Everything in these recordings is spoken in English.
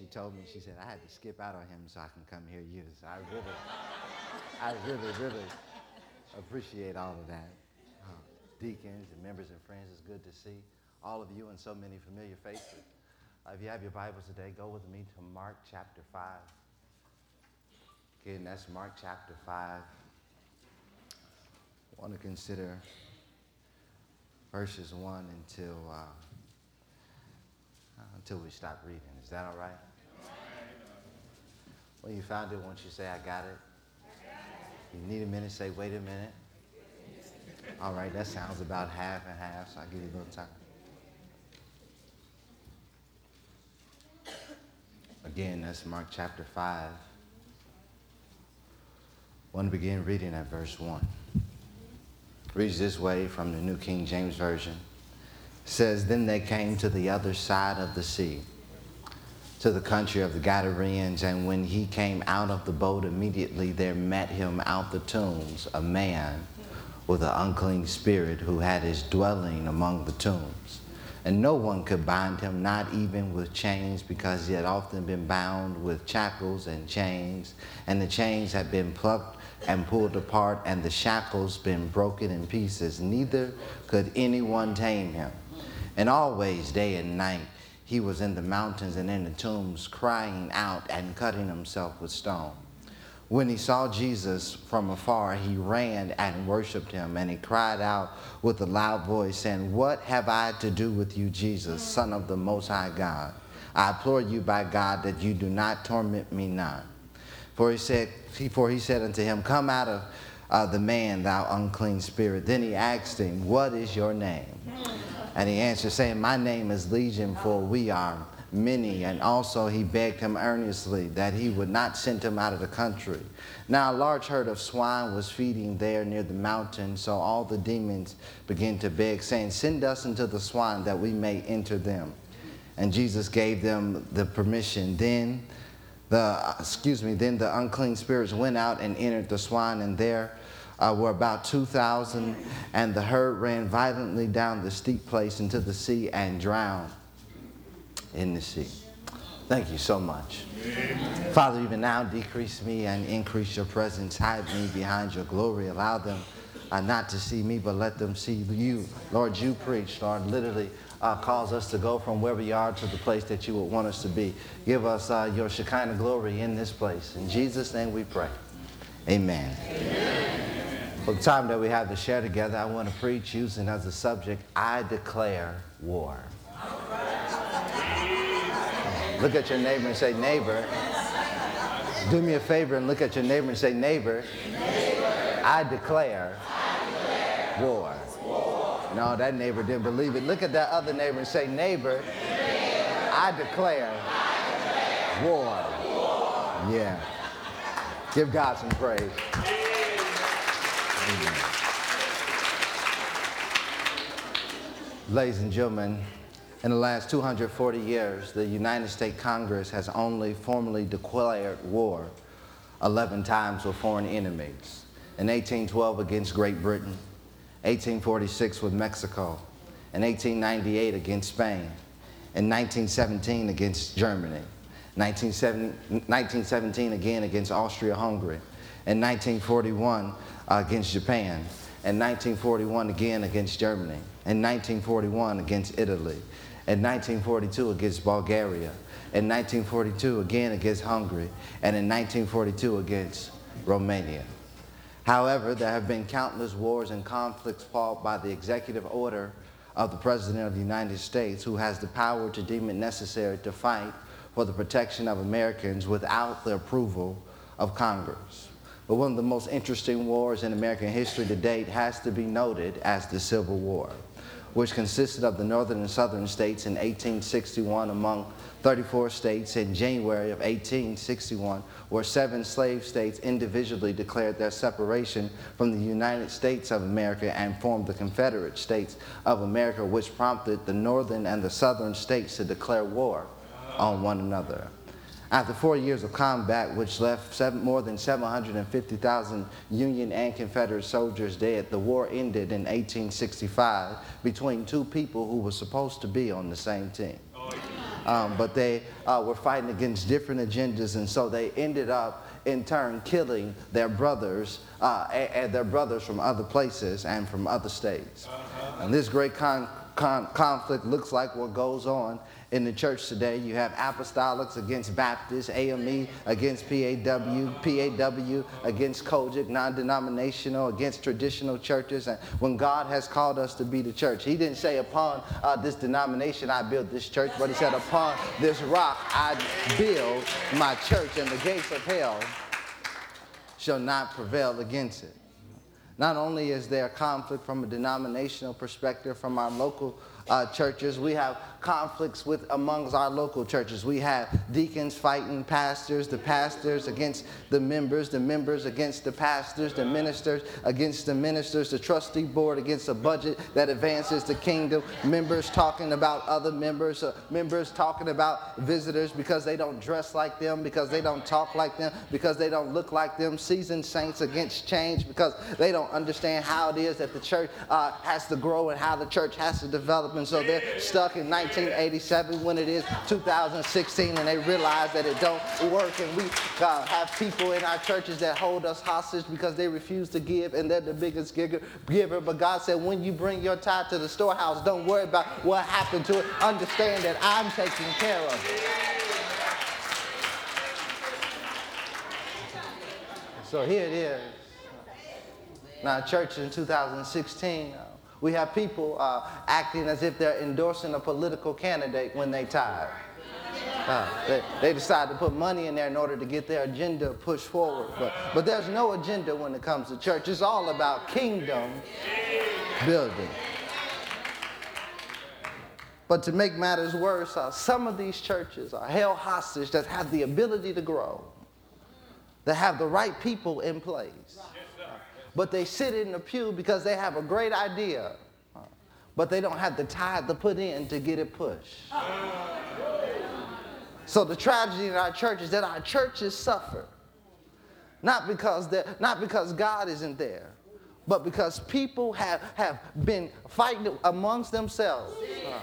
she told me, she said, I had to skip out on him so I can come hear you. So I really, I really, really appreciate all of that. Uh, deacons and members and friends, it's good to see all of you and so many familiar faces. Uh, if you have your Bibles today, go with me to Mark chapter 5. Again, that's Mark chapter 5. I want to consider verses 1 until, uh, until we stop reading. Is that all right? When you found it, once you say, I got it. You need a minute, say, wait a minute. All right, that sounds about half and half, so I'll give you a little time. Again, that's Mark chapter 5. I want to begin reading at verse 1. reads this way from the New King James Version. It says, Then they came to the other side of the sea, to the country of the Gadarenes, and when he came out of the boat, immediately there met him out the tombs a man with an unclean spirit who had his dwelling among the tombs and no one could bind him, not even with chains, because he had often been bound with shackles and chains, and the chains had been plucked and pulled apart, and the shackles been broken in pieces. Neither could anyone tame him. And always, day and night, he was in the mountains and in the tombs, crying out and cutting himself with stone. When he saw Jesus from afar, he ran and worshiped him, and he cried out with a loud voice, saying, What have I to do with you, Jesus, Son of the Most High God? I implore you by God that you do not torment me not. For he said, for he said unto him, Come out of uh, the man, thou unclean spirit. Then he asked him, What is your name? And he answered, saying, My name is Legion, for we are many, and also he begged him earnestly that he would not send him out of the country. Now a large herd of swine was feeding there near the mountain, so all the demons began to beg, saying, Send us into the swine that we may enter them. And Jesus gave them the permission. Then the excuse me, then the unclean spirits went out and entered the swine, and there uh, were about 2,000, and the herd ran violently down the steep place into the sea and drowned in the sea. Thank you so much. Father, even now, decrease me and increase your presence. Hide me behind your glory. Allow them uh, not to see me, but let them see you. Lord, you preach. Lord, literally uh, cause us to go from where we are to the place that you would want us to be. Give us uh, your Shekinah glory in this place. In Jesus' name we pray. Amen. Amen. For the time that we have to share together, I want to preach using as a subject, I declare war. Look at your neighbor and say, neighbor. Do me a favor and look at your neighbor and say, neighbor, I, declare war. No, that neighbor didn't believe it. Look at that other neighbor and say, neighbor, I, declare war. Yeah. Give God some praise. Ladies and gentlemen, in the last 240 years, the United States Congress has only formally declared war 11 times with foreign enemies. In 1812 against Great Britain, 1846 with Mexico, in 1898 against Spain, in 1917 against Germany, 1917 again against Austria-Hungary, in 1941 against Japan, in 1941 again against Germany, in 1941 against Italy, in 1942 against Bulgaria, in 1942 again against Hungary, and in 1942 against Romania. However, there have been countless wars and conflicts fought by the executive order of the President of the United States, who has the power to deem it necessary to fight for the protection of Americans without the approval of Congress. But one of the most interesting wars in American history to date has to be noted as the Civil War which consisted of the northern and southern states in 1861 among 34 states in January of 1861, where seven slave states individually declared their separation from the United States of America and formed the Confederate States of America, which prompted the northern and the southern states to declare war on one another. After four years of combat, which left seven, more than 750,000 Union and Confederate soldiers dead, the war ended in 1865 between two people who were supposed to be on the same team. um, but they uh, were fighting against different agendas, and so they ended up in turn killing their brothers uh, and, their brothers from other places and from other states. And this great con- con- conflict looks like what goes on in the church today. You have apostolics against Baptists, AME against PAW, PAW against COGIC, non denominational against traditional churches. And when God has called us to be the church, He didn't say, Upon uh, this denomination I build this church, but He said, Upon this rock I build my church, and the gates of hell shall not prevail against it. Not only is there conflict from a denominational perspective from our local uh, churches, we have conflicts with amongst our local churches. We have deacons fighting pastors, the pastors against the members, the members against the pastors, the ministers against the ministers, the trustee board against a budget that advances the kingdom, members talking about other members, uh, members talking about visitors because they don't dress like them, because they don't talk like them, because they don't look like them, seasoned saints against change because they don't understand how it is that the church uh, has to grow and how the church has to develop. And so they're stuck in 19 1987 when it is 2016 and they realize that it don't work. And we uh, have people in our churches that hold us hostage because they refuse to give and they're the biggest giver. But god said when you bring your tithe to the storehouse don't worry about what happened to it. Understand that i'm taking care of it. So here it is. Now church in 2016 we have people uh, acting as if they're endorsing a political candidate when they tithe. Uh, they, they, decide to put money in there in order to get their agenda pushed forward. But, but there's no agenda when it comes to church. It's all about kingdom building. But to make matters worse, uh, some of these churches are held hostage that have the ability to grow, that have the right people in place but they sit in the pew because they have a great idea, but they don't have the tithe to put in to get it pushed. So the tragedy in our church is that our churches suffer. Not because, not because God isn't there, but because people have, have been fighting amongst themselves, uh,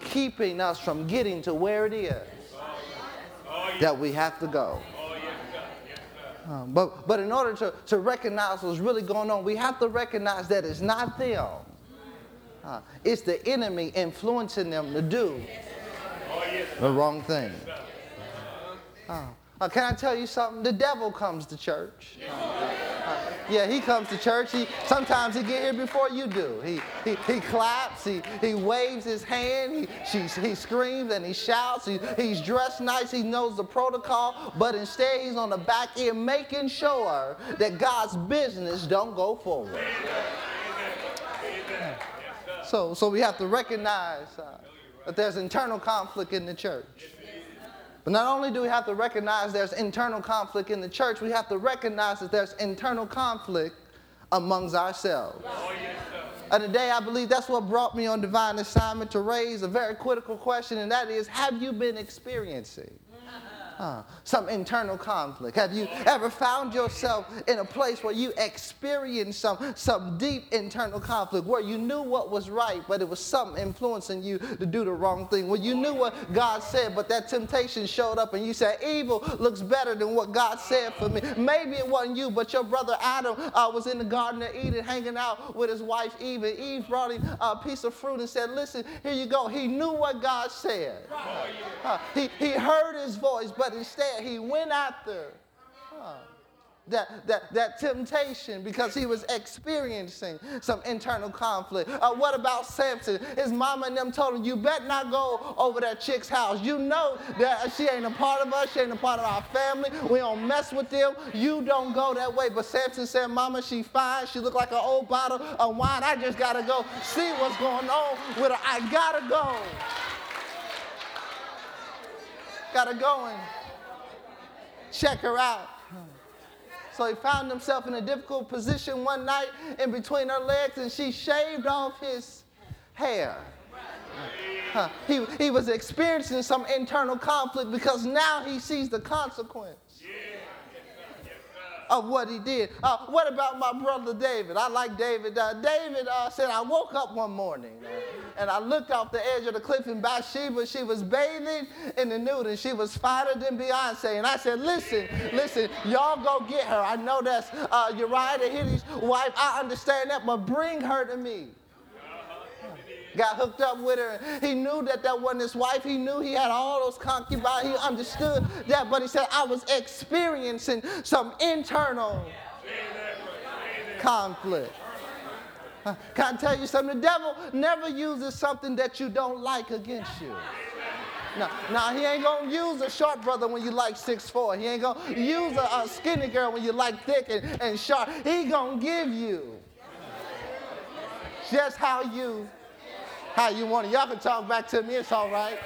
keeping us from getting to where it is that we have to go. Um, but, but in order to, to recognize what's really going on, we have to recognize that it's not them. Uh, it's the enemy influencing them to do the wrong thing. Uh, uh, can I tell you something? The devil comes to church. Yeah, he comes to church. He sometimes he get here before you do. He he, he claps. He he waves his hand. He he screams and he shouts. He, he's dressed nice. He knows the protocol. But instead, he's on the back end making sure that God's business don't go forward. So so we have to recognize uh, that there's internal conflict in the church. But not only do we have to recognize there's internal conflict in the church, we have to recognize that there's internal conflict amongst ourselves. Oh, and today, I believe that's what brought me on divine assignment to raise a very critical question, and that is Have you been experiencing uh, some internal conflict? Have you ever found yourself in a place where you experienced some, some deep internal conflict, where you knew what was right, but it was something influencing you to do the wrong thing? Where you knew what God said, but that temptation showed up and you said, Evil looks better than what God said for me. Maybe it wasn't you, but your brother Adam uh, was in the Garden of Eden hanging out with his wife Eve, and Eve brought him a piece of fruit and said, Listen, here you go. He knew what God said. Uh, he, he heard his voice, but but instead he went after huh, that, that, that temptation because he was experiencing some internal conflict. Uh, what about Samson? His mama and them told him, You better not go over that chick's house. You know that she ain't a part of us, she ain't a part of our family. We don't mess with them. You don't go that way. But Samson said, Mama, she fine. She look like an old bottle of wine. I just gotta go see what's going on with her. I gotta go. Gotta going. check her out. So he found himself in a difficult position one night in between her legs, and she shaved off his hair. Huh. He, he was experiencing some internal conflict because now he sees the consequence. Of what he did. Uh, what about my brother David? I like David. Uh, David uh, said, I woke up one morning uh, and I looked off the edge of the cliff in Bathsheba. She was bathing in the nude and she was finer than Beyonce. And I said, Listen, listen, y'all go get her. I know that's uh, Uriah the Hittite's wife. I understand that, but bring her to me got hooked up with her. He knew that that wasn't his wife. He knew he had all those concubines. He understood that, but he said, I was experiencing some internal conflict. Can I tell you something? The devil never uses something that you don't like against you. Now, now he ain't gonna use a short brother when you like six four. He ain't gonna use a, a skinny girl when you like thick and, and short. He gonna give you just how you how you want it. Y'all can talk back to me, it's all right.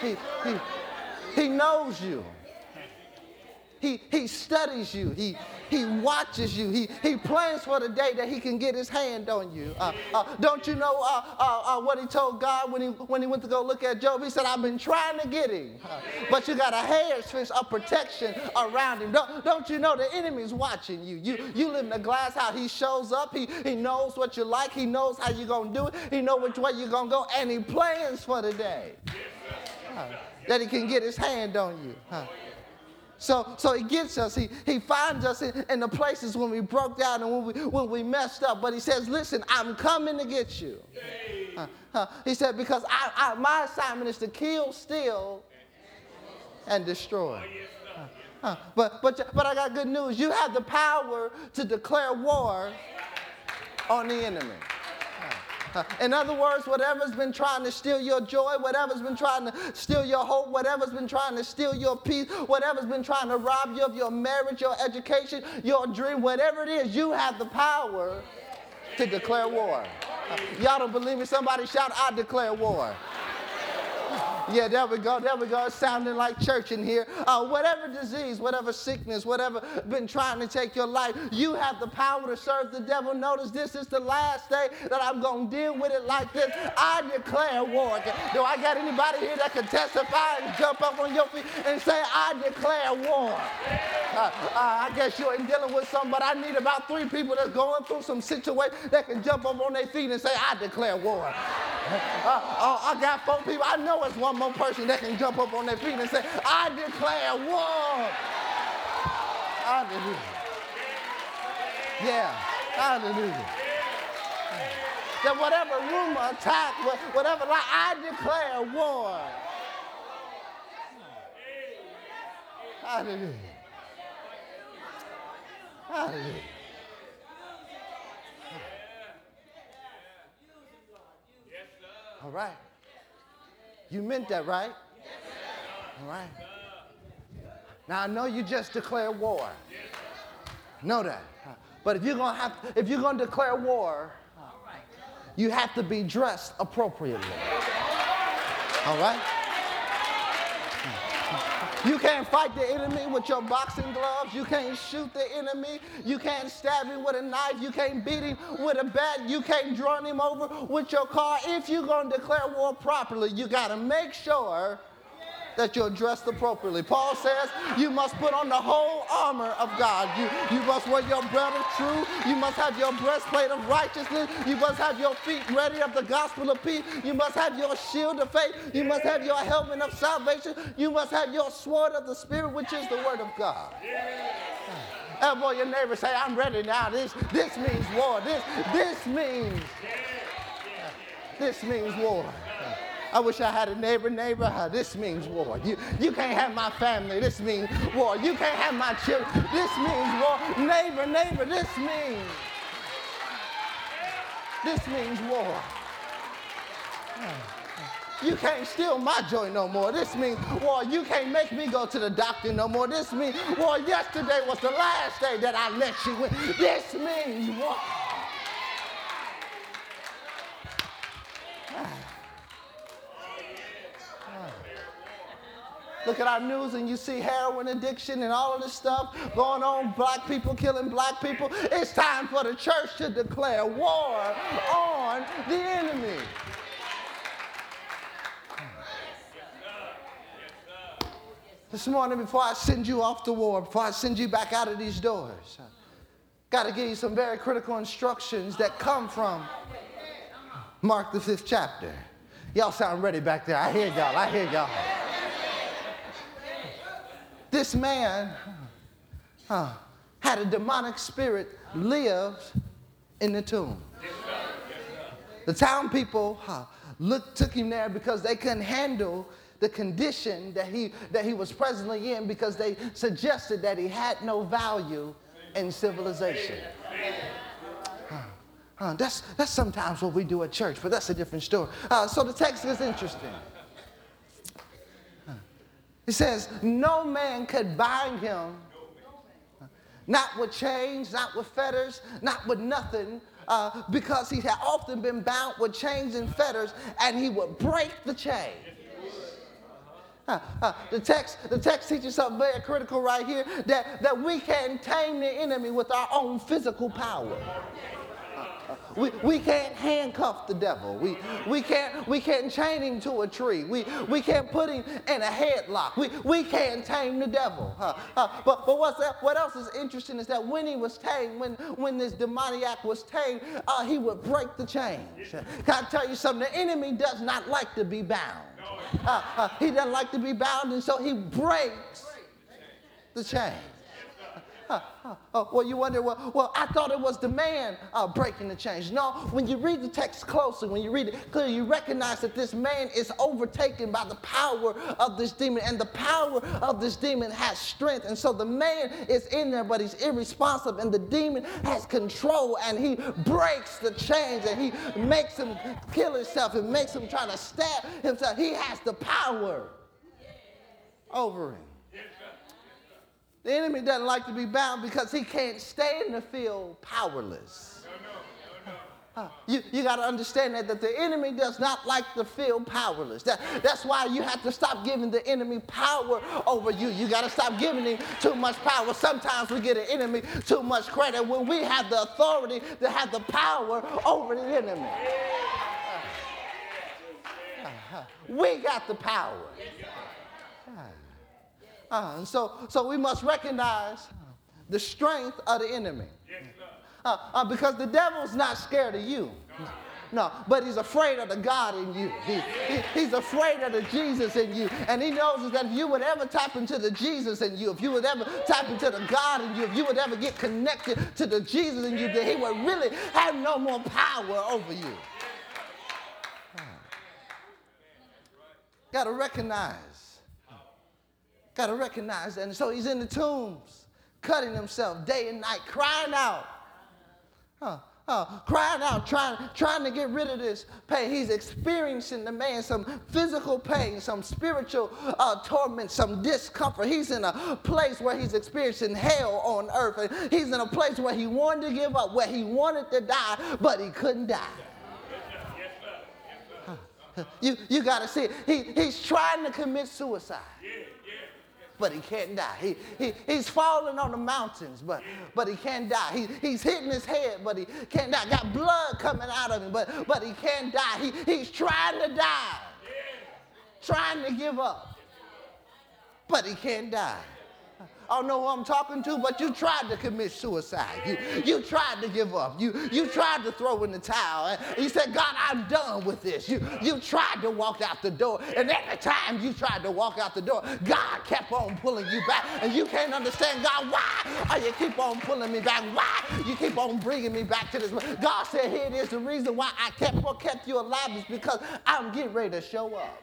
He, he, he knows you. He, he studies you. He, he watches you. He, he plans for the day that he can get his hand on you. Uh, uh, don't you know uh, uh, uh what he told God when he, when he went to go look at Job? He said, I've been trying to get him, but you got a hair's fence of protection around him. Don't, don't you know the enemy's watching you? You, you live in a glass house. He shows up. He, he knows what you like. He knows how you're going to do it. He knows which way you're going to go, and he plans for the day that he can get his hand on you. So, so he gets us, he, he finds us in, in the places when we broke down and when we, when we messed up. But he says, Listen, I'm coming to get you. Uh, uh, he said, Because I, I, my assignment is to kill, steal, and destroy. Uh, but, but, but I got good news. You have the power to declare war on the enemy. In other words, whatever's been trying to steal your joy, whatever's been trying to steal your hope, whatever's been trying to steal your peace, whatever's been trying to rob you of your marriage, your education, your dream, whatever it is, you have the power to declare war. Y'all don't believe me? Somebody shout, I declare war. Yeah, there we go. There we go. It's sounding like church in here. Uh, whatever disease, whatever sickness, whatever been trying to take your life, you have the power to serve the devil. Notice this is the last day that I'm going to deal with it like this. I declare war. Do I got anybody here that can testify and jump up on your feet and say, I declare war? Uh, uh, I guess you ain't dealing with some, but I need about three people that's going through some situation that can jump up on their feet and say, I declare war. Uh, uh, I got four people. I know it's one more person that can jump up on their feet and say, I declare war. Hallelujah. Yeah, hallelujah. That whatever rumor, attack, whatever, like, I declare war. Hallelujah. Hallelujah. All right. You meant that, right? All right. Now I know you just declared war. Know that. But if you're gonna have, if you're gonna declare war, you have to be dressed appropriately. All right. You can't fight the enemy with your boxing gloves. You can't shoot the enemy. You can't stab him with a knife. You can't beat him with a bat. You can't draw him over with your car. If you're going to declare war properly, you got to make sure that you're dressed appropriately. Paul says you must put on the whole armor of God. You, you must wear your belt of truth. You must have your breastplate of righteousness. You must have your feet ready of the gospel of peace. You must have your shield of faith. You must have your helmet of salvation. You must have your sword of the Spirit, which is the word of God. Elbow your neighbor, say, I'm ready now. This, this means war. This, this means, this means war. I wish I had a neighbor, neighbor. This means war. You, you can't have my family. This means war. You can't have my children. This means war. Neighbor, neighbor, this means. This means war. You can't steal my joy no more. This means, war. You can't make me go to the doctor no more. This means, war. Yesterday was the last day that I let you in. This means war. Ah. Look at our news and you see heroin addiction and all of this stuff going on, black people killing black people. It's time for the church to declare war on the enemy. This morning, before I send you off to war, before I send you back out of these doors, got to give you some very critical instructions that come from Mark the fifth chapter. Y'all sound ready back there. I hear y'all. I hear y'all. This man uh, had a demonic spirit lived in the tomb. The town people uh, looked, took him there because they couldn't handle the condition that he, that he was presently in because they suggested that he had no value in civilization. Uh, uh, that's, that's sometimes what we do at church, but that's a different story. Uh, so the text is interesting. It says, No man could bind him, not with chains, not with fetters, not with nothing, uh, because he had often been bound with chains and fetters, and he would break the chain. Uh, uh, the text, the text teaches something very critical right here that, that we can tame the enemy with our own physical power. We, we can't handcuff the devil. We, we, can't, we can't chain him to a tree. We, we can't put him in a headlock. We, we can't tame the devil. Uh, but but what's that, what else is interesting is that when he was tamed, when, when this demoniac was tamed, uh, he would break the chains. Can I tell you something? The enemy does not like to be bound. Uh, uh, he doesn't like to be bound, and so he breaks the chain. Uh, well, you wonder, well, well, I thought it was the man uh, breaking the chains. No, when you read the text closely, when you read it clearly, you recognize that this man is overtaken by the power of this demon, and the power of this demon has strength. And so the man is in there, but he's irresponsible, and the demon has control, and he breaks the chains, and he makes him kill himself, and makes him try to stab himself. He has the power over him. The enemy doesn't like to be bound because he can't stay in the field powerless. You, you got to understand that, that the enemy does not like to feel powerless. That, that's why you have to stop giving the enemy power over you. You got to stop giving him too much power. Sometimes we get an enemy too much credit when we have the authority to have the power over the enemy. Uh, uh, we got the power. Uh, and so, so we must recognize the strength of the enemy. Uh, uh, because the devil's not scared of you. No, but he's afraid of the God in you. He, he, he's afraid of the Jesus in you. And he knows that if you would ever tap into the Jesus in you, if you would ever tap into the God in you, if you would ever get connected to the Jesus in you, that he would really have no more power over you. Got to recognize Got to recognize that. And so he's in the tombs, cutting himself day and night, crying out. Huh. Uh, crying out, trying, trying to get rid of this pain. He's experiencing the man some physical pain, some spiritual uh, torment, some discomfort. He's in a place where he's experiencing hell on earth. And He's in a place where he wanted to give up, where he wanted to die, but he couldn't die. You, you got to see. He, he's trying to commit suicide but he can't die. He, he, he's falling on the mountains, but, but he can't die. He, he's hitting his head, but he can't die. Got blood coming out of him, but, but he can't die. He, he's trying to die, trying to give up, but he can't die. I don't know who I'm talking to, but you tried to commit suicide. You, you tried to give up. You, you tried to throw in the towel. And you said, God, I'm done with this. You, you tried to walk out the door. And every time you tried to walk out the door, God kept on pulling you back. And you can't understand, God, why are you keep on pulling me back? Why you keep on bringing me back to this? God said, here it is. The reason why I kept, kept you alive is because I'm getting ready to show up.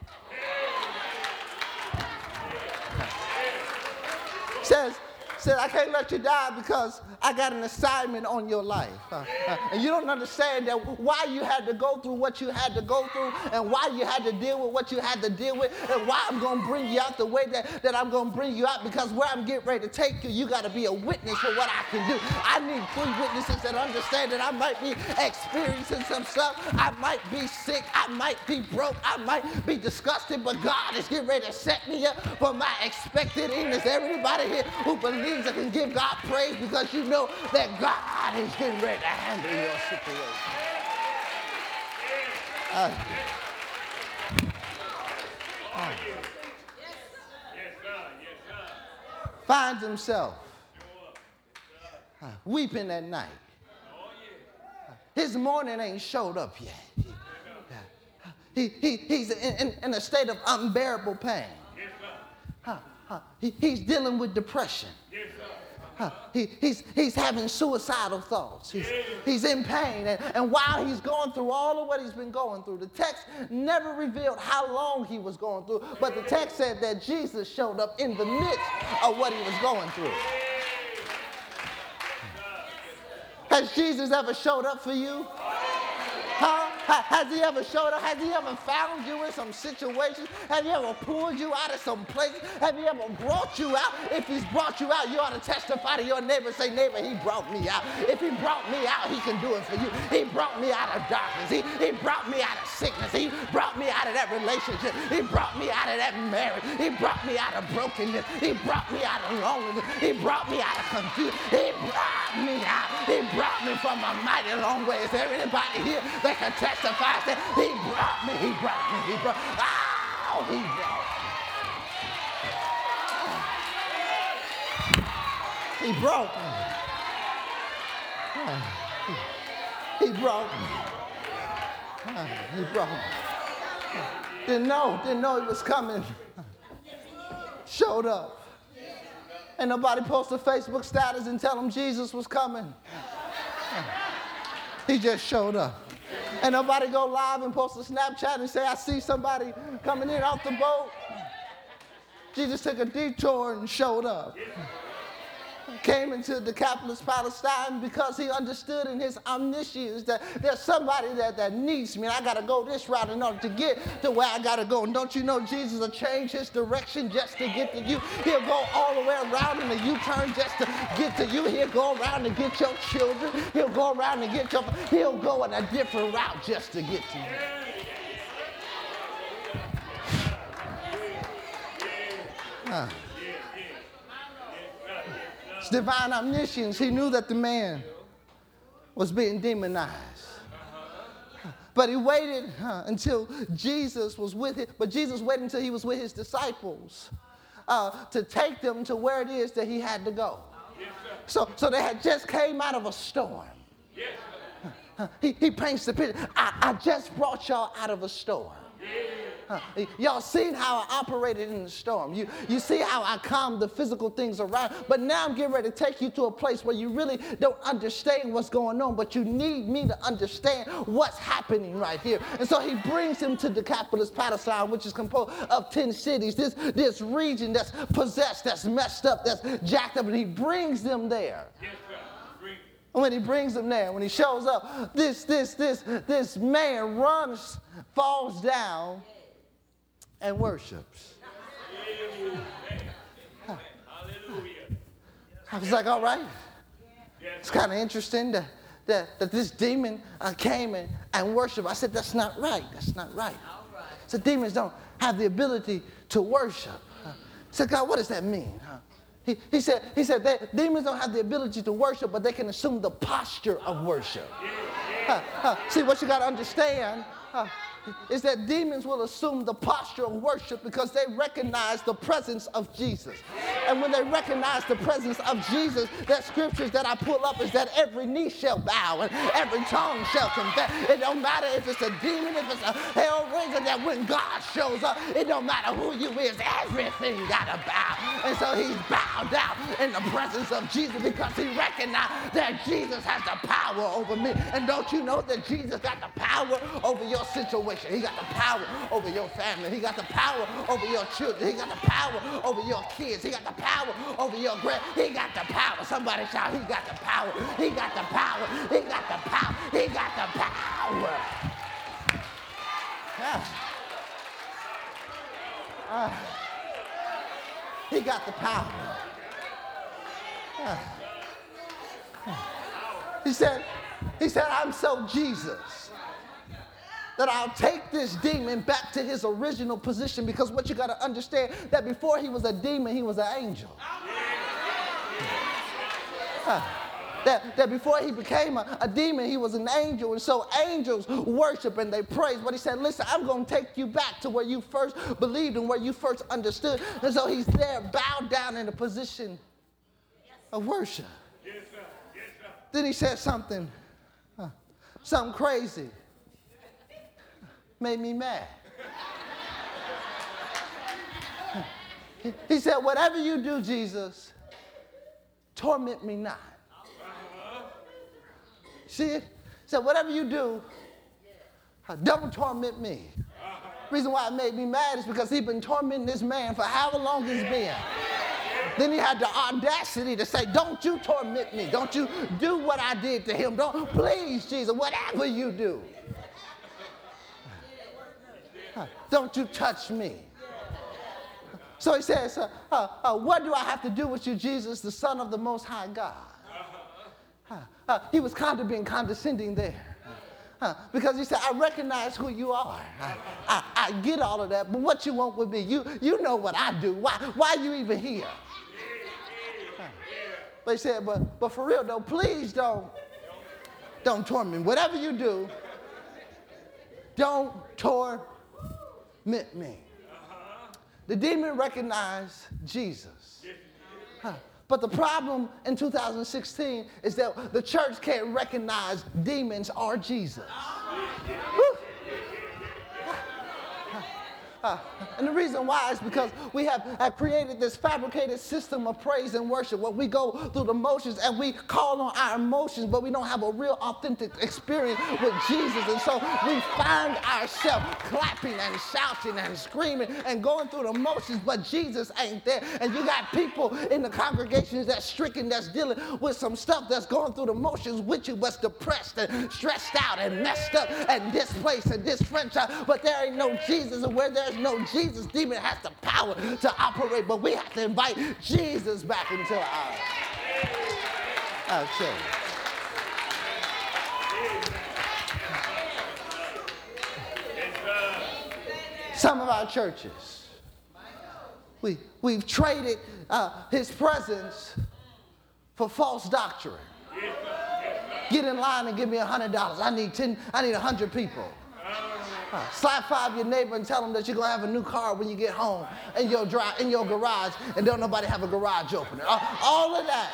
Says, said, I can't let you die because I got an assignment on your life. Uh, and you don't understand that why you had to go through what you had to go through and why you had to deal with what you had to deal with and why I'm going to bring you out the way that, that I'm going to bring you out because where I'm getting ready to take you, you got to be a witness for what I can do. I need three witnesses that understand that I might be experiencing some stuff. I might be sick. I might be broke. I might be disgusted, but God is getting ready to set me up for my expected end. Is there anybody here who believes I can give God praise because you know that God is getting ready to handle your situation. Uh, uh, finds himself weeping at night. His morning ain't showed up yet. He, he, he's in, in, in a state of unbearable pain. He, he's dealing with depression. He, he's, he's having suicidal thoughts. He's, he's in pain. And, and while he's going through all of what he's been going through, the text never revealed how long he was going through, but the text said that Jesus showed up in the midst of what he was going through. Has Jesus ever showed up for you? Huh? Has he ever showed up? Has he ever found you in some situations? Have he ever pulled you out of some place? Have he ever brought you out? If he's brought you out, you ought to testify to your neighbor. Say, neighbor, he brought me out. If he brought me out, he can do it for you. He brought me out of darkness. He, he brought me out of sickness. He brought me out of that relationship. He brought me out of that marriage. He brought me out of brokenness. He brought me out of loneliness. He brought me out of confusion. He brought me out. He brought me from a mighty long way. Is there anybody here that can testify that he brought me, he brought me, he brought, oh, he brought me. He brought me. He brought me. He brought me. Didn't know, didn't know he was coming. Showed up. And nobody posted Facebook status and tell him Jesus was coming. He just showed up. And nobody go live and post a Snapchat and say, I see somebody coming in off the boat. Jesus took a detour and showed up came into Decapolis, Palestine, because he understood in his omniscience that there's somebody that, that needs me. And I got to go this route in order to get to where I got to go. And don't you know Jesus will change his direction just to get to you? He'll go all the way around in a U-turn just to get to you. He'll go around to get your children. He'll go around to get your, he'll go in a different route just to get to you. Huh divine omniscience, he knew that the man was being demonized. But he waited huh, until Jesus was with him. But Jesus waited until he was with his disciples uh, to take them to where it is that he had to go. So, so they had just came out of a storm. He, he paints the picture. I, I just brought y'all out of a storm. Y'all seen how I operated in the storm. You, you see how I calmed the physical things around. But now I'm getting ready to take you to a place where you really don't understand what's going on, but you need me to understand what's happening right here. And so he brings him to Decapolis, Palestine, which is composed of 10 cities, this, this region that's possessed, that's messed up, that's jacked up, and he brings them there. Yes, when he brings them there, when he shows up, this, this, this, this man runs, falls down, and worships. I was like, all right. It's kind of interesting that, that, that this demon uh, came and, and worshiped. I said, that's not right. That's not right. So demons don't have the ability to worship. I said, God, what does that mean? He, he said, he said that demons don't have the ability to worship, but they can assume the posture of worship. See, what you got to understand is that demons will assume the posture of worship because they recognize the presence of Jesus. And when they recognize the presence of Jesus, that scriptures that I pull up is that every knee shall bow and every tongue shall confess. It don't matter if it's a demon, if it's a hell ringer, that when God shows up, it don't matter who you is, everything gotta bow. And so he's bowed down in the presence of Jesus because he recognized that Jesus has the power over me. And don't you know that Jesus got the power over your situation? He got the power over your family. He got the power over your children. He got the power over your kids. He got the power over your grand. He got the power. Somebody shout, he got the power. He got the power. He got the power. He got the power. Yeah. Uh, he got the power. Yeah. He said, he said, I'm so Jesus that I'll take this demon back to his original position because what you got to understand that before he was a demon, he was an angel. that, that before he became a, a demon, he was an angel. And so angels worship and they praise. But he said, Listen, I'm going to take you back to where you first believed and where you first understood. And so he's there, bowed down in a position of worship. Yes, sir. Yes, sir. Then he said something, uh, something crazy. Made me mad. He said, Whatever you do, Jesus, torment me not. See? He said, Whatever you do, don't torment me. Reason why it made me mad is because he'd been tormenting this man for however long he's been. Then he had the audacity to say, Don't you torment me. Don't you do what I did to him. Don't, please, Jesus, whatever you do. Don't you touch me. So he says, uh, uh, uh, What do I have to do with you, Jesus, the Son of the Most High God? Uh, he was kind of being condescending there. Uh, because he said, I recognize who you are. I, I, I, get all of that, but what you want with me, you, you know what I do. Why, why are you even here? But he said, but, but for real though, please don't, don't torment me. Whatever you do, don't torment me. The demon recognized Jesus. Huh. But the problem in 2016 is that the church can't recognize demons or Jesus. Uh, and the reason why is because we have, have created this fabricated system of praise and worship where we go through the motions and we call on our emotions, but we don't have a real authentic experience with Jesus. And so we find ourselves clapping and shouting and screaming and going through the motions, but Jesus ain't there. And you got people in the congregations that's stricken, that's dealing with some stuff that's going through the motions with you, but depressed and stressed out and messed up and displaced and disfranchised. But there ain't no Jesus, and where there's no Jesus, demon has the power to operate, but we have to invite Jesus back into our, our church. Some of our churches, we, we've traded uh, his presence for false doctrine. Get in line and give me a $100. I need 10, I need 100 people. Slap five your neighbor and tell them that you're gonna have a new car when you get home in your drive in your garage, and don't nobody have a garage opener. Uh, all of that.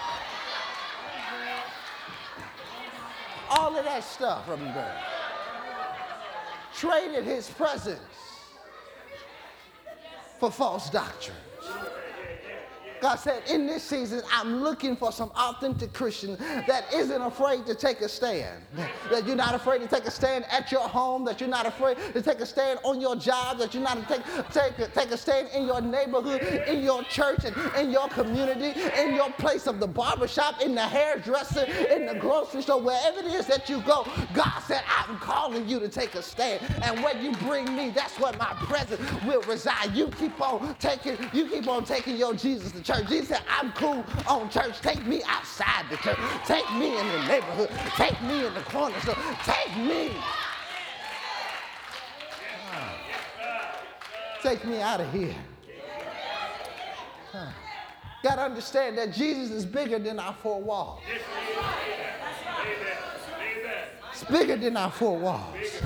All of that stuff from there. Traded his presence for false doctrine. God said, in this season, I'm looking for some authentic Christians that isn't afraid to take a stand. That you're not afraid to take a stand at your home, that you're not afraid to take a stand on your job, that you're not take, take, take a stand in your neighborhood, in your church, and in your community, in your place of the barbershop, in the hairdresser, in the grocery store, wherever it is that you go. God said, I'm calling you to take a stand. And when you bring me, that's where my presence will reside. You keep on taking, you keep on taking your Jesus to church church. Jesus said, I'm cool on church. Take me outside the church. Take me in the neighborhood. Take me in the corner So Take me. Take me out of here. Huh. Got to understand that Jesus is bigger than our four walls. It's bigger than our four walls.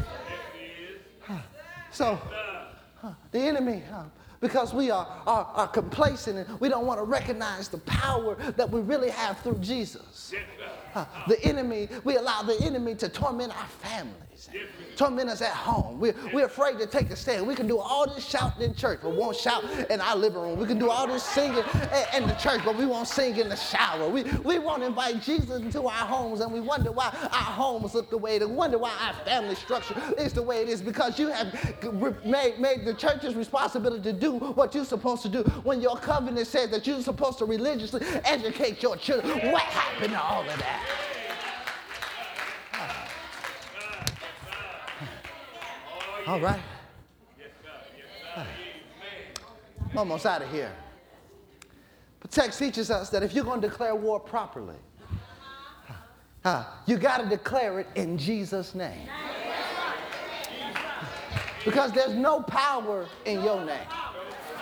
Huh. So, the enemy, because we are, are, are complacent and we don't want to recognize the power that we really have through Jesus. Uh, the enemy, we allow the enemy to torment our families torment us at home. We're, we're afraid to take a stand. We can do all this shouting in church, but won't shout in our living room. We can do all this singing in, in the church, but we won't sing in the shower. We, we won't invite Jesus into our homes, and we wonder why our homes look the way they wonder why our family structure is the way it is because you have made, made the church's responsibility to do what you're supposed to do when your covenant says that you're supposed to religiously educate your children. What happened to all of that? All right. I'm almost out of here. But text teaches us that if you're going to declare war properly, uh, you got to declare it in Jesus' name. Because there's no power in your name.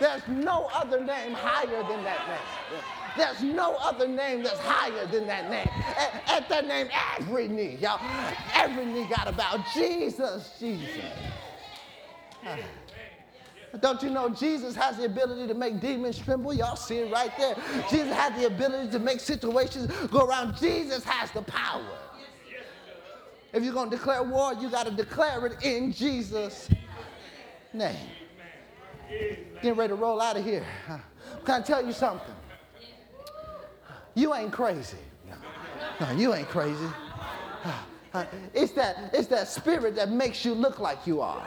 There's no other name higher than that name. There's no other name that's higher than that name. At, at that name, every knee, y'all, every knee got bow. Jesus, Jesus. Don't you know Jesus has the ability to make demons tremble? Y'all see it right there. Jesus has the ability to make situations go around. Jesus has the power. If you're going to declare war, you got to declare it in Jesus' name. Getting ready to roll out of here. Can I tell you something? You ain't crazy. No, no you ain't crazy. It's that, it's that spirit that makes you look like you are.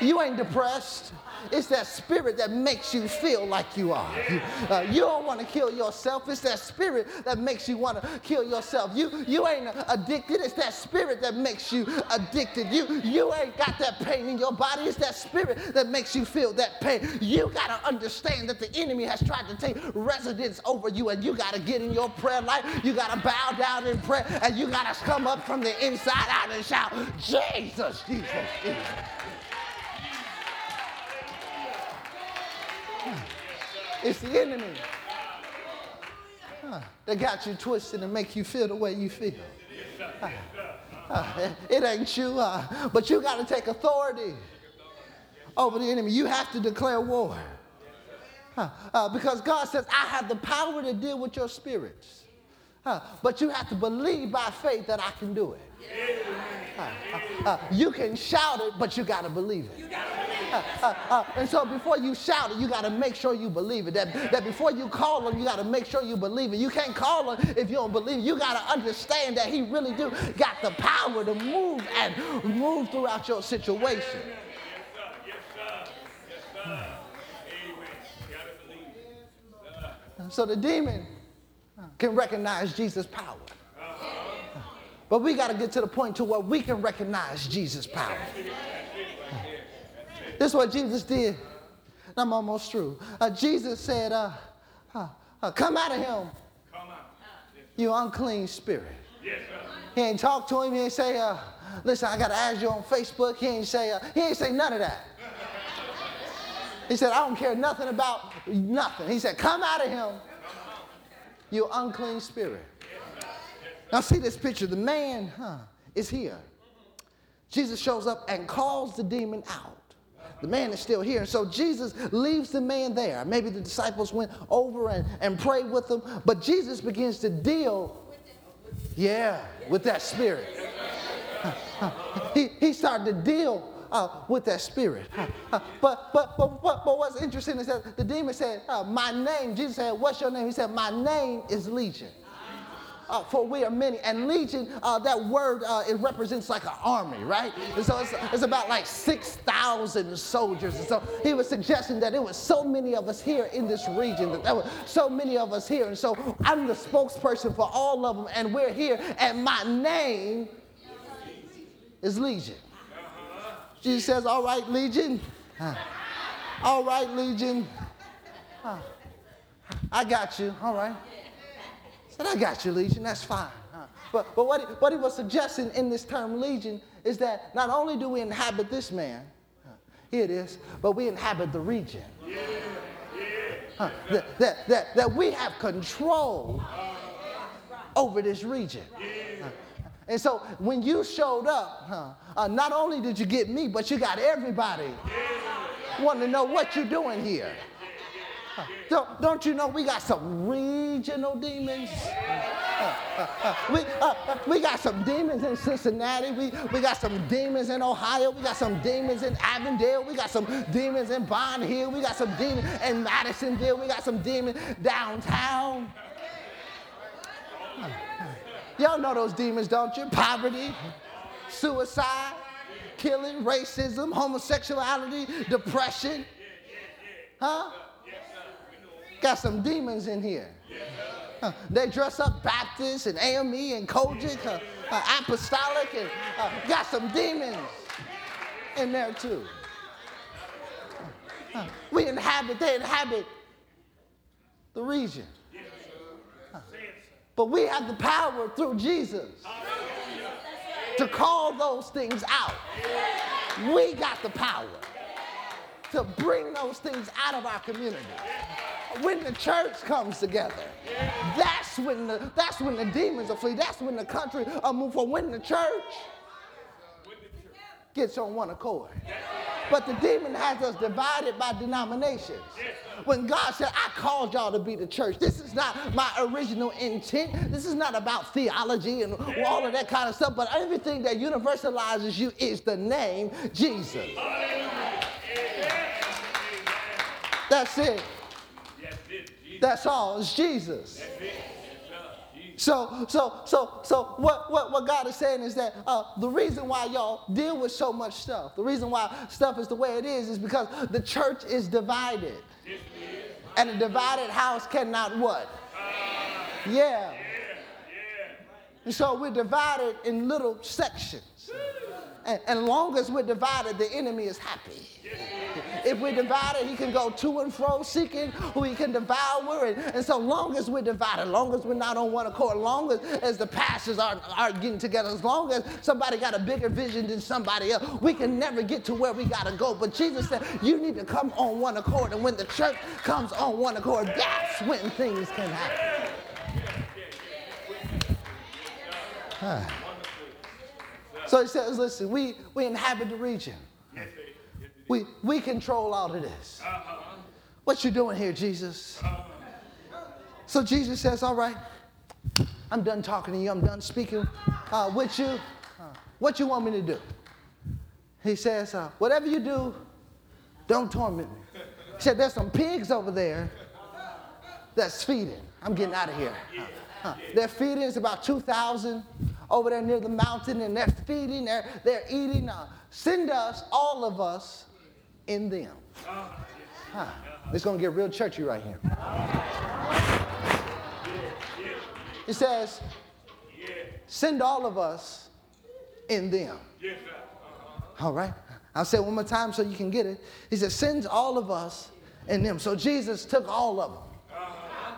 You ain't depressed. It's that spirit that makes you feel like you are. You, uh, you don't want to kill yourself. It's that spirit that makes you want to kill yourself. You, you ain't addicted. It's that spirit that makes you addicted. You, you ain't got that pain in your body. It's that spirit that makes you feel that pain. You got to understand that the enemy has tried to take residence over you, and you got to get in your prayer life. You got to bow down in prayer, and you got to come up from the inside out and shout, Jesus, Jesus, Jesus. It's the enemy huh, that got you twisted and make you feel the way you feel. It ain't you, uh, but you got to take authority over the enemy. You have to declare war. Uh, because God says, I have the power to deal with your spirits. but you have to believe by faith that I can do it. Uh, you can shout it, but you got to believe it. Uh, uh, and so before you shout it, you got to make sure you believe it. That, that before you call him, you got to make sure you believe it. You can't call him if you don't believe it. You got to understand that he really do got the power to move and move throughout your situation. So the demon can recognize Jesus' power. But we got to get to the point to where we can recognize Jesus' power. This is what Jesus did. I'm almost through. Uh, Jesus said, uh, uh, uh Come out of him, you unclean spirit. he ain't talk to him. He ain't say, uh, Listen, I got to add you on Facebook. He ain't say, uh, he ain't say none of that. He said, I don't care nothing about nothing. He said, Come out of him, you unclean spirit. Now, see this picture. The man huh, is here. Jesus shows up and calls the demon out. The man is still here. And so Jesus leaves the man there. Maybe the disciples went over and, and prayed with him, but Jesus begins to deal, yeah, with that spirit. he, he started to deal uh, with that spirit. Uh, but, but, but, but, but what's interesting is that the demon said, uh, My name, Jesus said, What's your name? He said, My name is Legion uh, for we are many. And legion, uh, that word, uh, it represents like an army, right? And so it's, it's about like 6,000 soldiers. And so he was suggesting that there was so many of us here in this region, that there were so many of us here. And so I'm the spokesperson for all of them, and we're here, and my name is Legion. Jesus says, All right, Legion. All right, Legion. I got you. All right said, I got you, Legion, that's fine. But, but what, he, what he was suggesting in this term Legion is that not only do we inhabit this man, here it is, but we inhabit the region. Yeah, yeah. that, that, that, that we have control over this region. And so when you showed up, huh, uh, not only did you get me, but you got everybody wanting to know what you're doing here. Don't, don't you know we got some regional demons? Uh, uh, uh, we, we got some demons in Cincinnati. We, we got some demons in Ohio. We got some demons in Avondale. We got some demons in Bond Hill. We got some demons in Madisonville. We got some demons downtown. Y'all know those demons, don't you? Poverty, suicide, killing, racism, homosexuality, depression. Huh? Got some demons in here. Uh, they dress up Baptist and AME and COGIC, uh, uh, apostolic, and got some demons in there too. We inhabit, they inhabit the region. But we have the power through Jesus to call those things out. We got the power to bring those things out of our community when the church comes together. That's when the, that's when the demons will flee. That's when the country will move forward. When the church gets on one accord. But the demon has us divided by denominations. When God said, I called y'all to be the church, this is not my original intent. This is not about theology and all of that kind of stuff, but everything that universalizes you is the name Jesus. That's it. That's all. It's Jesus. So, so, so, so what, what, what God is saying is that uh, the reason why y'all deal with so much stuff, the reason why stuff is the way it is, is because the church is divided. And a divided house cannot what? Yeah. And so we're divided in little sections. And, and long as we're divided, the enemy is happy. If we're divided, he can go to and fro seeking who he can devour. And, and so long as we're divided, long as we're not on one accord, long as, as the pastors are, are getting together, as long as somebody got a bigger vision than somebody else, we can never get to where we got to go. But Jesus said, you need to come on one accord. And when the church comes on one accord, that's when things can happen. So he says, listen, we, we inhabit the region. We, we control all of this. What you doing here, Jesus? So Jesus says, all right, I'm done talking to you. I'm done speaking uh, with you. Uh, what you want me to do? He says, uh, whatever you do, don't torment me. He said, there's some pigs over there that's feeding. I'm getting out of here. Uh, they're feeding. It's about 2,000 over there near the mountain, and they're feeding. They're, they're eating. Uh, send us, all of us, in them. Huh. It's going to get real churchy right here. It says, send all of us in them. All right? I'll say one more time so you can get it. He says, sends all of us in them. So Jesus took all of them.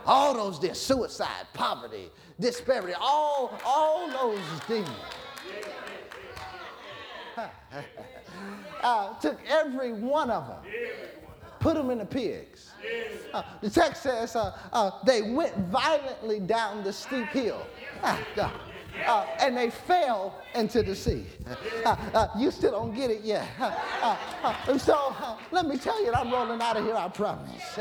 All those there, suicide, poverty, disparity, all, all those demons. uh, took every one of them, put them in the pigs. Uh, the text says uh, uh they went violently down the steep hill. Ah, uh, and they fell into the sea. Uh, uh, you still don't get it yet. Uh, uh, uh, and so let me tell you, I'm rolling out of here, I promise.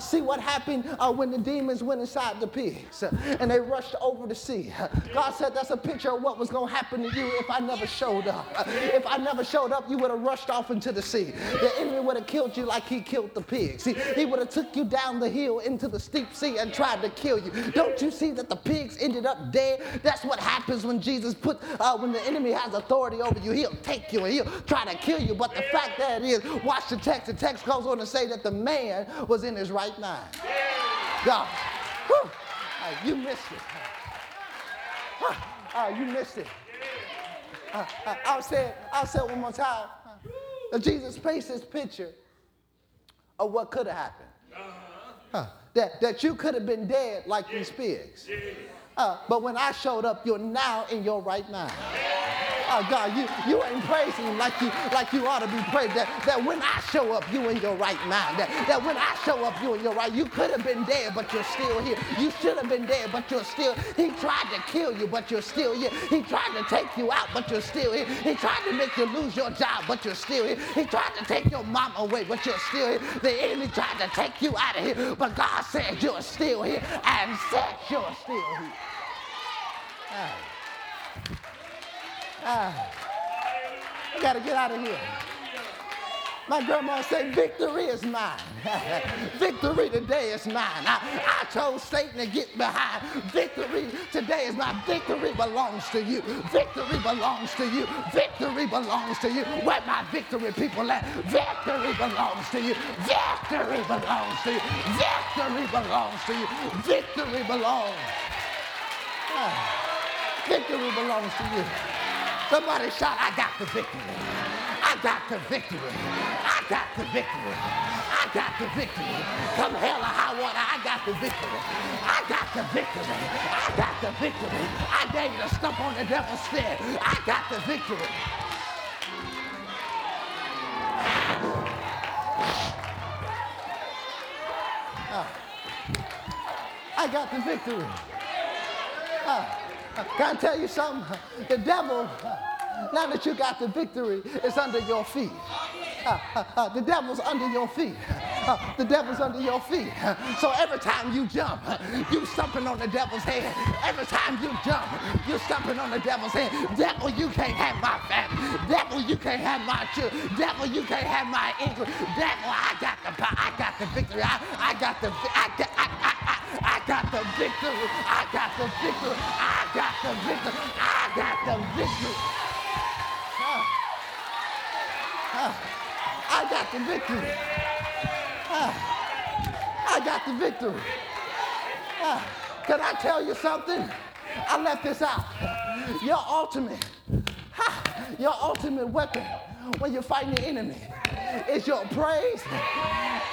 see what happened when the demons went inside the pigs and they rushed over the sea. God said that's a picture of what was going to happen to you if I never showed up. if I never showed up, you would have rushed off into the sea. The enemy would have killed you like he killed the pigs. See, he would have took you down the hill into the steep sea and tried to kill you. Don't you see that the pigs ended up dead? That's what happens when Jesus put, uh, when the enemy has authority over you. He'll take you and he'll try to kill you. But the fact that is, watch the text. The text goes on to say that the man was in his right mind. God, whew, uh, you missed it. Uh, you missed it. Uh, uh, I'll say it. I'll say it one more time. Uh, Jesus paints this picture of what could have happened. Uh, that, that you could have been dead like these pigs. Uh, but when I showed up, you're now in your right mind. Oh God, you, you ain't praising him like you like you ought to be praised. That, that when I show up, you in your right mind. That, that when I show up, you in your right. You could have been dead, but you're still here. You should have been dead, but you're still. He tried to kill you, but you're still here. He tried to take you out, but you're still here. He tried to make you lose your job, but you're still here. He tried to take your mom away, but you're still here. The enemy tried to take you out of here, but God said you're still here and said you're still here. Ah. I got to get out of here. My grandma said, victory is mine. victory today is mine. I, I told Satan to get behind. Victory today is mine. victory belongs to you. Victory belongs to you. Victory belongs to you. Where my victory people at? Victory belongs to you. Victory belongs to you. Victory belongs to you. Victory belongs. Ah, victory belongs to you. Somebody shout, I got the victory. I got the victory. I got the victory. I got the victory. Come hell or high water, I got the victory. I got the victory. I got the victory. I dare you to stomp on the devil's fear. I got the victory. Uh, I got the victory. Uh, can I tell you something? The devil. Now that you got the victory, it's under your feet. Uh, uh, uh, the devil's under your feet. The devil's under your feet. So every time you jump, you stomping on the devil's head. Every time you jump, you stomping on the devil's head. Devil, you can't have my family. Devil, you can't have my children. Devil, you can't have my income. Devil, I got the power. I got the victory. I, I got the I got I, I got the victory. I got the victory. I got the victory. I got the victory. I got the victory. I got the victory. Can I tell you something? I left this out. Your ultimate, your ultimate weapon when you're fighting the enemy is your praise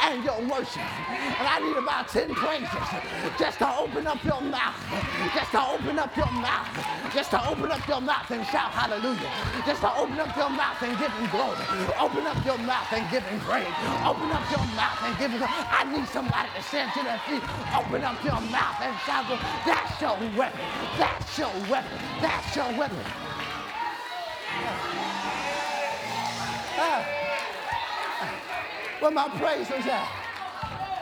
and your worship. And I need about 10 praises just to open up your mouth, just to open up your mouth, just to open up your mouth and shout hallelujah, just to open up your mouth and give him glory, open up your mouth and give him praise, open up your mouth and give him, I need somebody to stand to their feet, open up your mouth and shout, that's your weapon, that's your weapon, that's your weapon. Ah. Where my praisers at?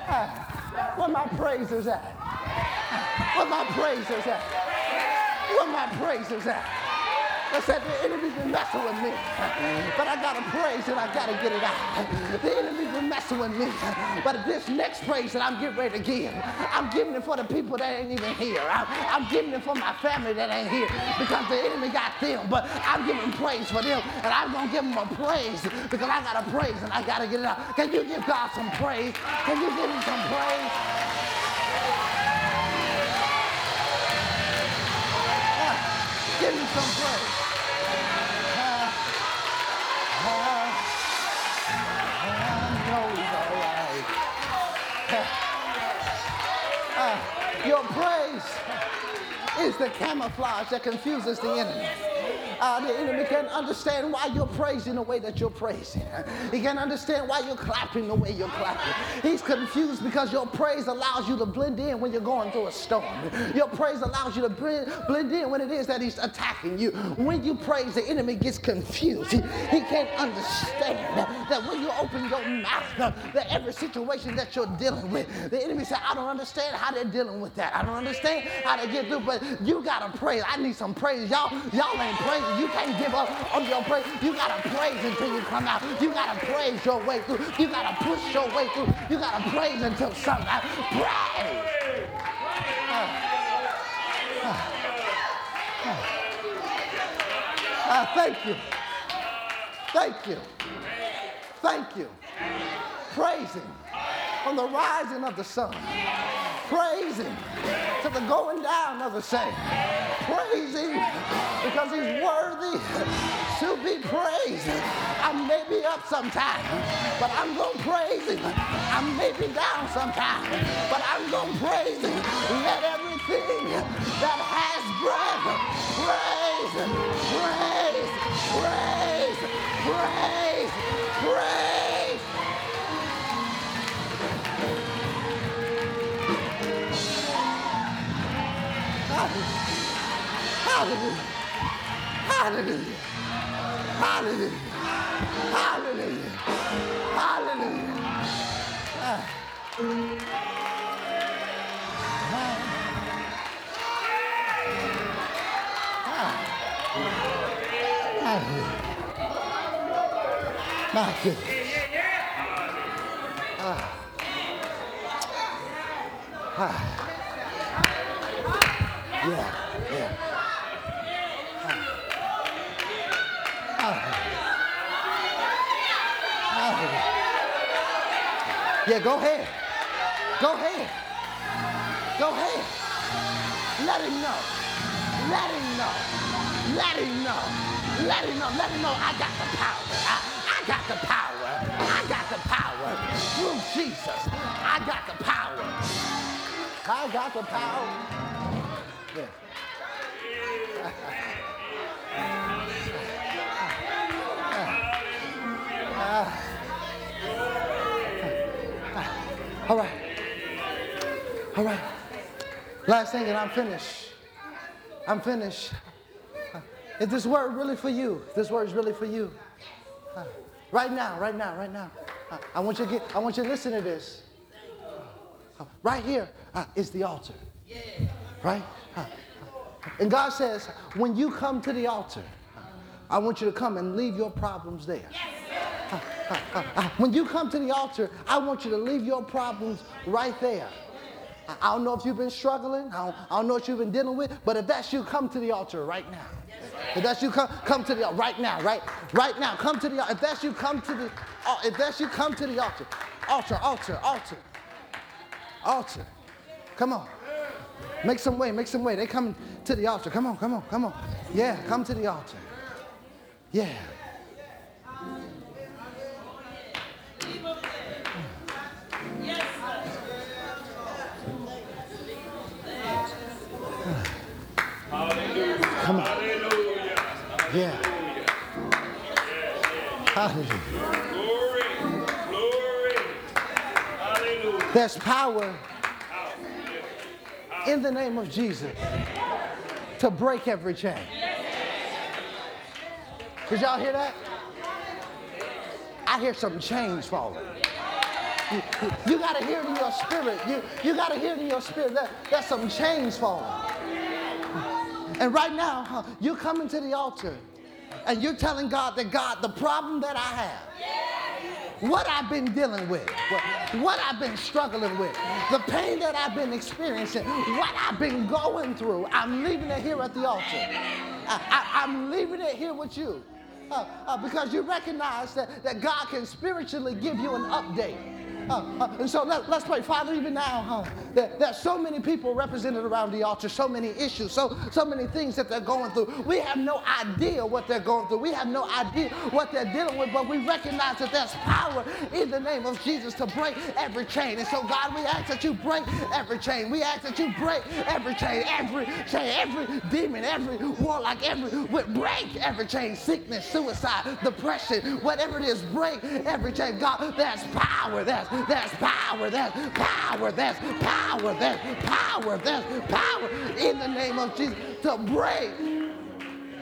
Ah. Where my praisers at? Where my praisers at? Where my praisers at? I said, the enemy's been messing with me. But I got to praise and I got to get it out. The enemy's been messing with me. But this next praise that I'm getting ready to give, I'm giving it for the people that ain't even here. I'm, I'm giving it for my family that ain't here because the enemy got them. But I'm giving praise for them and I'm to give them a praise because I got to praise and I got to get it out. Can you give God some praise? Can you give him some praise? Give me some praise. Praise is the camouflage that confuses the enemy. Uh, the enemy can't understand why you're praising the way that you're praising. He can't understand why you're clapping the way you're clapping. He's confused because your praise allows you to blend in when you're going through a storm. Your praise allows you to blend, in when it is that he's attacking you. When you praise, the enemy gets confused. He, he can't understand that when you open your mouth, that every situation that you're dealing with, the enemy said, I don't understand how they're dealing with that. I don't understand how they get through, but you gotta praise. I need some praise. Y'all, y'all ain't praising. You can't give up on your praise. You gotta praise until you come out. You gotta praise your way through. You gotta push your way through. You gotta praise until something. Praise. Uh, thank you. Thank you. Thank you. Praising from the rising of the sun. Praising to the going down of the same. Praising because he's worthy to be praised. I may be up sometime, but I'm going to praise him. I may be down sometime, but I'm going to praise him. Let everything that has breath praise, praise, praise, praise, praise. Hallelujah. Hallelujah. Hallelujah. Hallelujah. Hallelujah. Ah. Ah. My goodness. Ah. Ah. Yeah, yeah. Yeah, go ahead. Go ahead. Go ahead. Let him know. Let him know. Let him know. Let him know. Let him know I got the power. I, I got the power. I got the power. Through Jesus. I got the power. I got the power. Yeah. All right. All right. Last thing, and I'm finished. I'm finished. Is this word really for you? This word is really for you. Right now, right now, right now. I want you to get, I want you to listen to this. Right here uh, the altar. Right? And God says, when you come to the altar, I want you to come and leave your problems there. When you come to the altar, I want you to leave your problems right there. I don't know if you've been struggling. I don't, I don't know what you've been dealing with. But if that's you, come to the altar right now. If that's you, come, come to the altar right now, right, right now. Come to the altar. If that's you, come to the. Uh, if that's you, come to the altar. Altar, altar, altar, altar. Come on. Make some way. Make some way. They coming to the altar. Come on. Come on. Come on. Yeah. Come to the altar. Yeah. Come on. Yeah. Hallelujah. Glory, glory. Hallelujah. There's power in the name of Jesus to break every chain. Did y'all hear that? I hear some chains falling. You, you got to hear it in your spirit. You, you got to hear it in your spirit. That, there's some chains falling. And right now, huh, you're coming to the altar and you're telling God that God, the problem that I have, what I've been dealing with, what, I've been struggling with, the pain that I've been experiencing, what I've been going through, I'm leaving it here at the altar. I, am leaving it here with you. Uh, uh, because you recognize that, that God can spiritually give you an update. Uh, uh, and so let, us pray. Father, even now, huh, there, there's so many people represented around the altar, so many issues, so, so many things that they're going through. We have no idea what they're going through. We have no idea what they're dealing with, but we recognize that there's power in the name of Jesus to break every chain. And so, God, we ask that you break every chain. We ask that you break every chain, every chain, every demon, every warlock, every break every chain, sickness, suicide, depression, whatever it is, break every chain. God, there's power. There's there's power, there's power, there's power, there's power, there's power in the name of Jesus to break,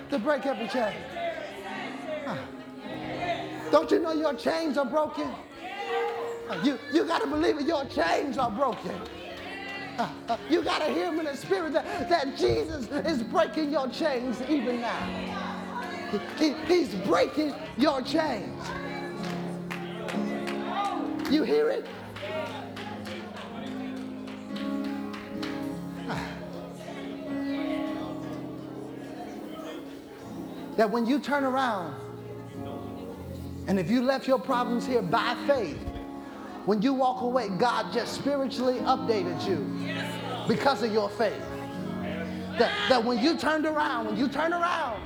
to break every chain. Ah. Don't you know your chains are broken? Ah, you, you got to believe it, your chains are broken. Ah, you got to hear him in the spirit that, that Jesus is breaking your chains even now. He, he's breaking your chains. You hear it? That when you turn around, and if you left your problems here by faith, when you walk away, God just spiritually updated you because of your faith. That, that when you turned around, when you turn around,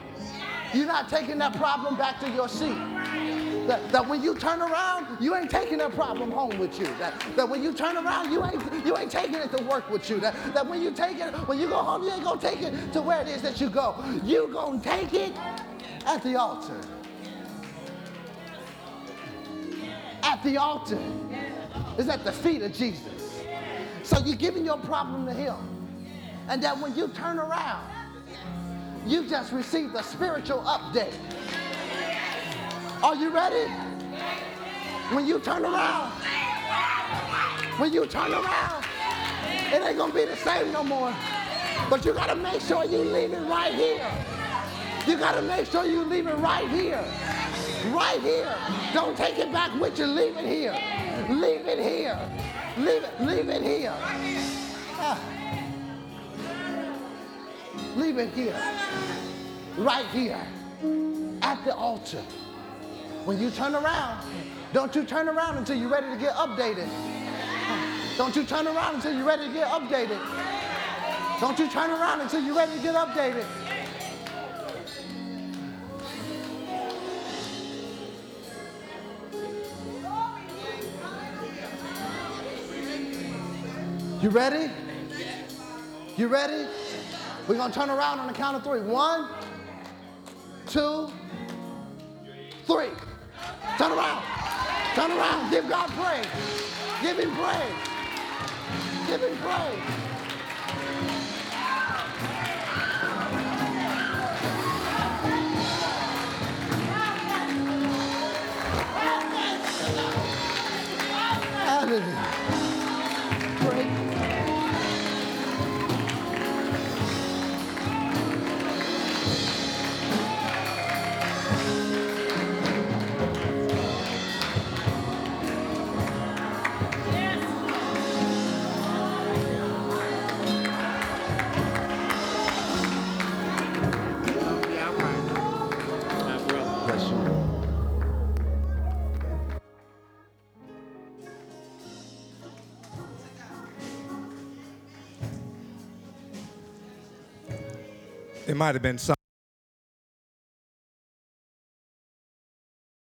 you're not taking that problem back to your seat. That, that when you turn around, you ain't taking that problem home with you. That, that when you turn around, you ain't, you ain't taking it to work with you. That, that when you take it, when you go home, you ain't gonna take it to where it is that you go. You gonna take it at the altar. At the altar. Is at the feet of Jesus. So you're giving your problem to him. And that when you turn around, you just received a spiritual update. Are you ready? When you turn around, when you turn around, it ain't gonna be the same no more. But you gotta make sure you leave it right here. You gotta make sure you leave it right here. Right here. Don't take it back with you. Leave it here. Leave it here. Leave it. Leave it here. Ah. Leave it here. Right here. At the altar. When you turn around, don't you turn around until you're ready to get updated. Don't you turn around until you're ready to get updated. Don't you turn around until you're ready to get updated. You ready? You ready? We're gonna turn around on the count of three. One, two, three. Turn around. Turn around. Give God praise. Give him praise. Give him praise. Might have been some.